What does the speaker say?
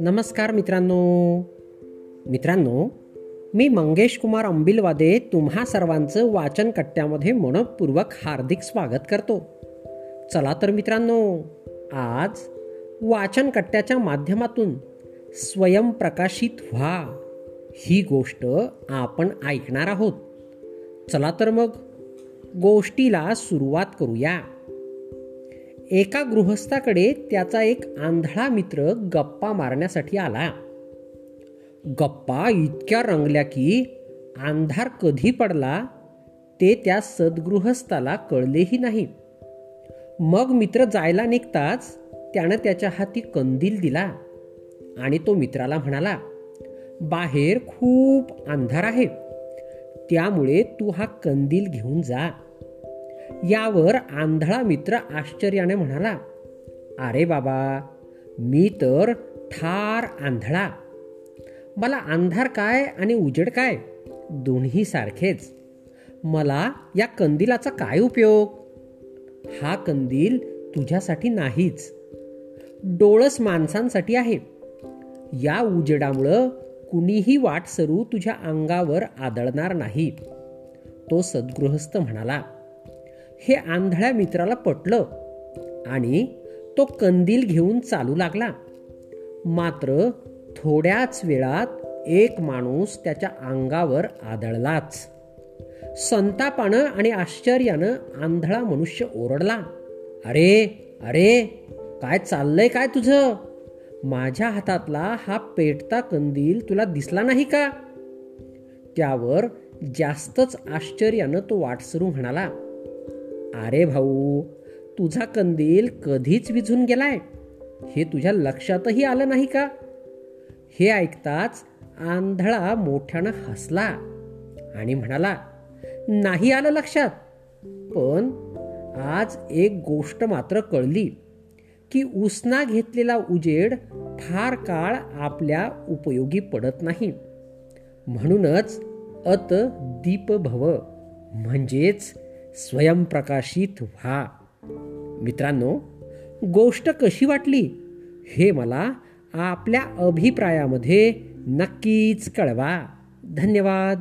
नमस्कार मित्रांनो. मित्रांनो मी मंगेश कुमार अंबिलवादे तुम्हा सर्वांचं वाचन कट्ट्यामध्ये मनपूर्वक हार्दिक स्वागत करतो. चला तर मित्रांनो आज वाचन कट्ट्याच्या माध्यमातून स्वयंप्रकाशित व्हा ही गोष्ट आपण ऐकणार आहोत. चला तर मग गोष्टीला सुरुवात करूया. एका गृहस्थाकडे त्याचा एक आंधळा मित्र गप्पा मारण्यासाठी आला. गप्पा इतक्या रंगल्या की अंधार कधी पडला ते त्या सद्गृहस्थाला कळलेही नाही. मग मित्र जायला निघताच त्यानं त्याच्या हाती कंदील दिला आणि तो मित्राला म्हणाला बाहेर खूप अंधार आहे. त्यामुळे तू हा कंदील घेऊन जा. यावर आंधळा मित्र आश्चर्याने म्हणाला अरे बाबा मी तर ठार आंधळा. मला अंधार काय आणि उजेड काय? दोन्ही सारखेच. मला या कंदिलाचा काय उपयोग? हा कंदील तुझ्यासाठी नाहीच. डोळस माणसांसाठी आहे. या उजेडामुळं कुणीही वाट सरू तुझ्या अंगावर आदळणार नाही. तो सद्गृहस्थ म्हणाला हे आंधळ्या मित्राला पटलं आणि तो कंदील घेऊन चालू लागला. मात्र थोड्याच वेळात एक माणूस त्याच्या अंगावर आदळलाच. संतापानं आणि आश्चर्यानं आंधळा मनुष्य ओरडला. अरे अरे काय चाललंय काय तुझं? माझ्या हातातला हा पेटता कंदील तुला दिसला नाही का? त्यावर जास्तच आश्चर्यानं तो वाटसरू म्हणाला. अरे भाऊ तुझा कंदील कधीच विझून गेलाय? हे तुझ्या लक्षातही आलं नाही का? हे ऐकताच आंधळा मोठ्यानं हसला आणि म्हणाला नाही आलं लक्षात. पण आज एक गोष्ट मात्र कळली की उसना घेतलेला उजेड फार काळ आपल्या उपयोगी पडत नाही. म्हणूनच अत दीप भव म्हणजेच स्वयंप्रकाशित व्हा. मित्रांनो गोष्ट कशी वाटली? हे मला आपल्या अभिप्रायामध्ये नक्कीच कळवा. धन्यवाद.